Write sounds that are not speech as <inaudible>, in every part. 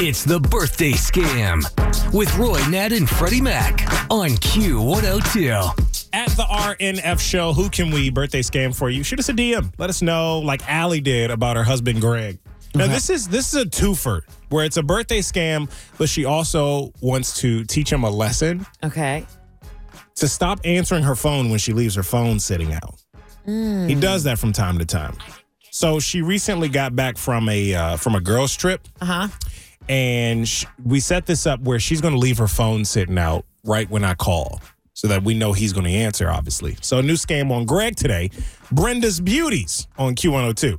It's the birthday scam with Roy Nat and Freddie Mac on Q102. At the RNF show, who can we birthday scam for you? Shoot us a DM. Let us know, like Allie did about her husband Greg. Now this is this is a twofer where it's a birthday scam, but she also wants to teach him a lesson Okay. to stop answering her phone when she leaves her phone sitting out. He does that from time to time. So she recently got back from a uh, from a girls trip, Uh huh. And sh- we set this up where she's going to leave her phone sitting out right when I call, so that we know he's going to answer. Obviously, so a new scam on Greg today. Brenda's Beauties on Q102.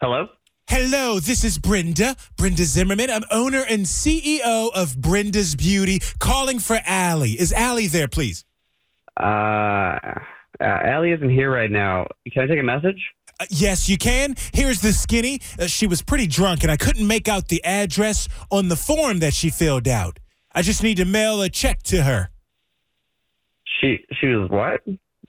Hello? Hello, this is Brenda, Brenda Zimmerman. I'm owner and CEO of Brenda's Beauty, calling for Allie. Is Allie there, please? Uh, uh, Allie isn't here right now. Can I take a message? Uh, yes, you can. Here's the skinny. Uh, she was pretty drunk, and I couldn't make out the address on the form that she filled out. I just need to mail a check to her. She she was what?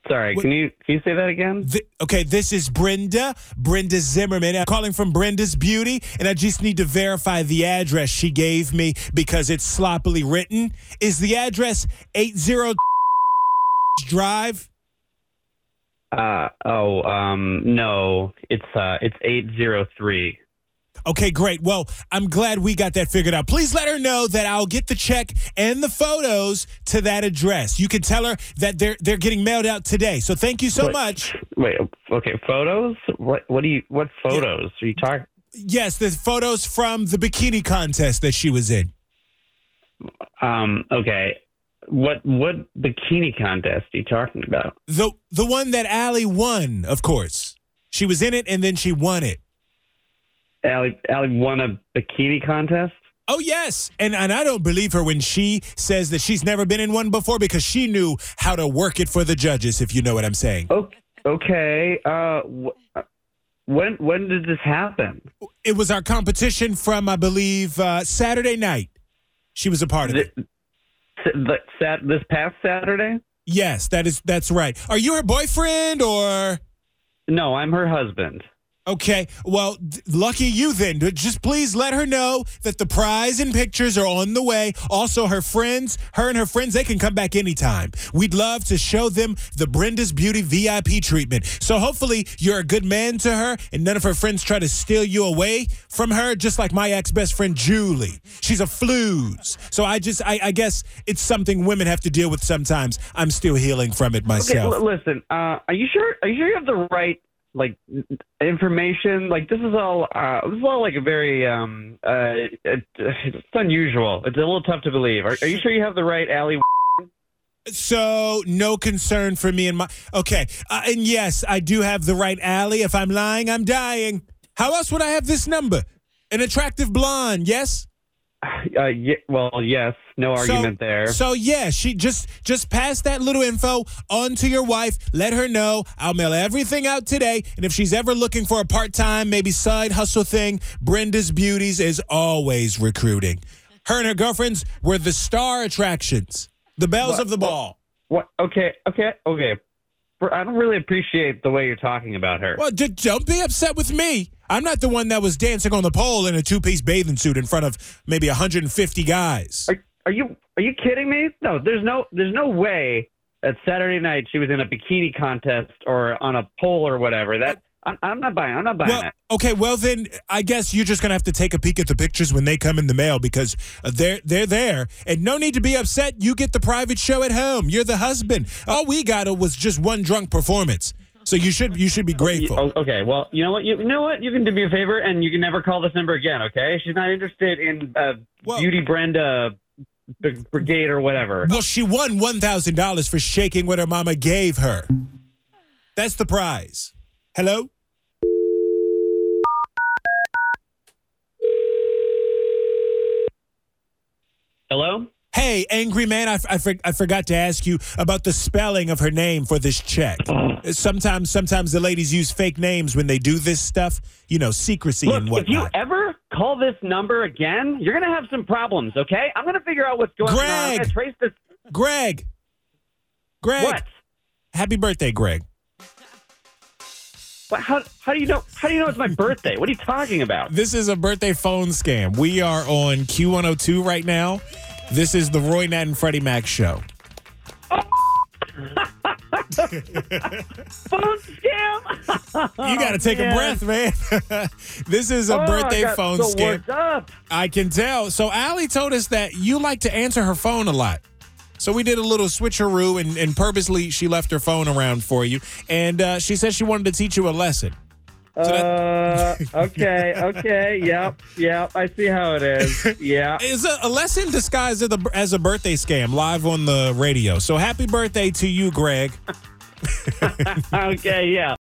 Sorry, What- can you can you say that again? Th- okay, this is Brenda, Brenda Zimmerman. I'm calling from Brenda's Beauty, and I just need to verify the address she gave me because it's sloppily written. Is the address 80 Drive? Uh oh, um no. It's uh it's 803. Okay, great. Well, I'm glad we got that figured out. Please let her know that I'll get the check and the photos to that address. You can tell her that they're they're getting mailed out today. So thank you so Wait. much. Wait, okay, photos? What what do you what photos are you talking Yes, the photos from the bikini contest that she was in. Um okay. What what bikini contest are you talking about? The the one that Allie won, of course. She was in it and then she won it. Allie Allie won a bikini contest? Oh yes, and and I don't believe her when she says that she's never been in one before because she knew how to work it for the judges. If you know what I'm saying. O- Okay. Uh wh- when when did this happen? It was our competition from I believe uh, Saturday night. She was a part of it. Th- sat- this past Saturday? Yes, that is that's right. Are you her boyfriend or? No, I'm her husband. Okay, well, th- lucky you then. Just please let her know that the prize and pictures are on the way. Also, her friends, her and her friends, they can come back anytime. We'd love to show them the Brenda's Beauty VIP treatment. So hopefully you're a good man to her and none of her friends try to steal you away from her, just like my ex-best friend Julie. She's a flues. So I just, I, I guess it's something women have to deal with sometimes. I'm still healing from it Okay, myself. l- listen. Uh, are you sure? Are you sure you have the right like information? Like this is all. Uh, this is all like a very. Um, uh, it, it's unusual. It's a little tough to believe. Are, are you sure you have the right Allie? So no concern for me and my. Okay, uh, and yes, I do have the right Allie. If I'm lying, I'm dying. How else would I have this number? An attractive blonde, yes. Uh, y- well, yes. No argument so, there. So yeah, she just just pass that little info on to your wife. Let her know. I'll mail everything out today. And if she's ever looking for a part time, maybe side hustle thing, Brenda's Beauties is always recruiting. Her and her girlfriends were the star attractions, the bells What- of the ball. what? Okay. Okay. Okay. I don't really appreciate the way you're talking about her. Well, d- don't be upset with me. I'm not the one that was dancing on the pole in a two piece bathing suit in front of maybe 150 guys. Are, are you are you kidding me? No, there's no there's no way that Saturday night she was in a bikini contest or on a pole or whatever. That I'm, I'm not buying. I'm not buying Well, that. okay, well then I guess you're just gonna have to take a peek at the pictures when they come in the mail because they're they're there, and no need to be upset. You get the private show at home. You're the husband. All we got was just one drunk performance, so you should you should be grateful. Oh, okay, well, you know what? You, you know what? You can do me a favor, and you can never call this number again. Okay? She's not interested in uh, Well- Beauty Brenda Brigade or whatever. Well, she won one thousand dollars for shaking what her mama gave her. That's the prize. Hello. Hello? Hey, angry man, I, I, for- I forgot to ask you about the spelling of her name for this check. Sometimes, sometimes the ladies use fake names when they do this stuff. You know, secrecy Look, and whatnot. if you ever call this number again, you're gonna have some problems. Okay? I'm gonna figure out what's going on. I'm Greg! gonna trace this. Greg, Greg, What? Happy birthday, Greg. What, how how do you know? How do you know it's my birthday? What are you talking about? This is a birthday phone scam. We are on Q102 right now. This is the Roy Nat and Freddie Mac show. Oh. <laughs> Phone scam? You got to take a breath, man. <laughs> this is a Oh, birthday phone so scam. up. I can tell. So Allie told us that you like to answer her phone a lot. So we did a little switcheroo, and, and purposely she left her phone around for you. And uh, she said she wanted to teach you a lesson. Uh, <laughs> okay, okay, yep, yep. I see how it is. Yeah. <laughs> It's a, a lesson disguised as a, as a birthday scam live on the radio. So happy birthday to you, Greg. Okay, yeah.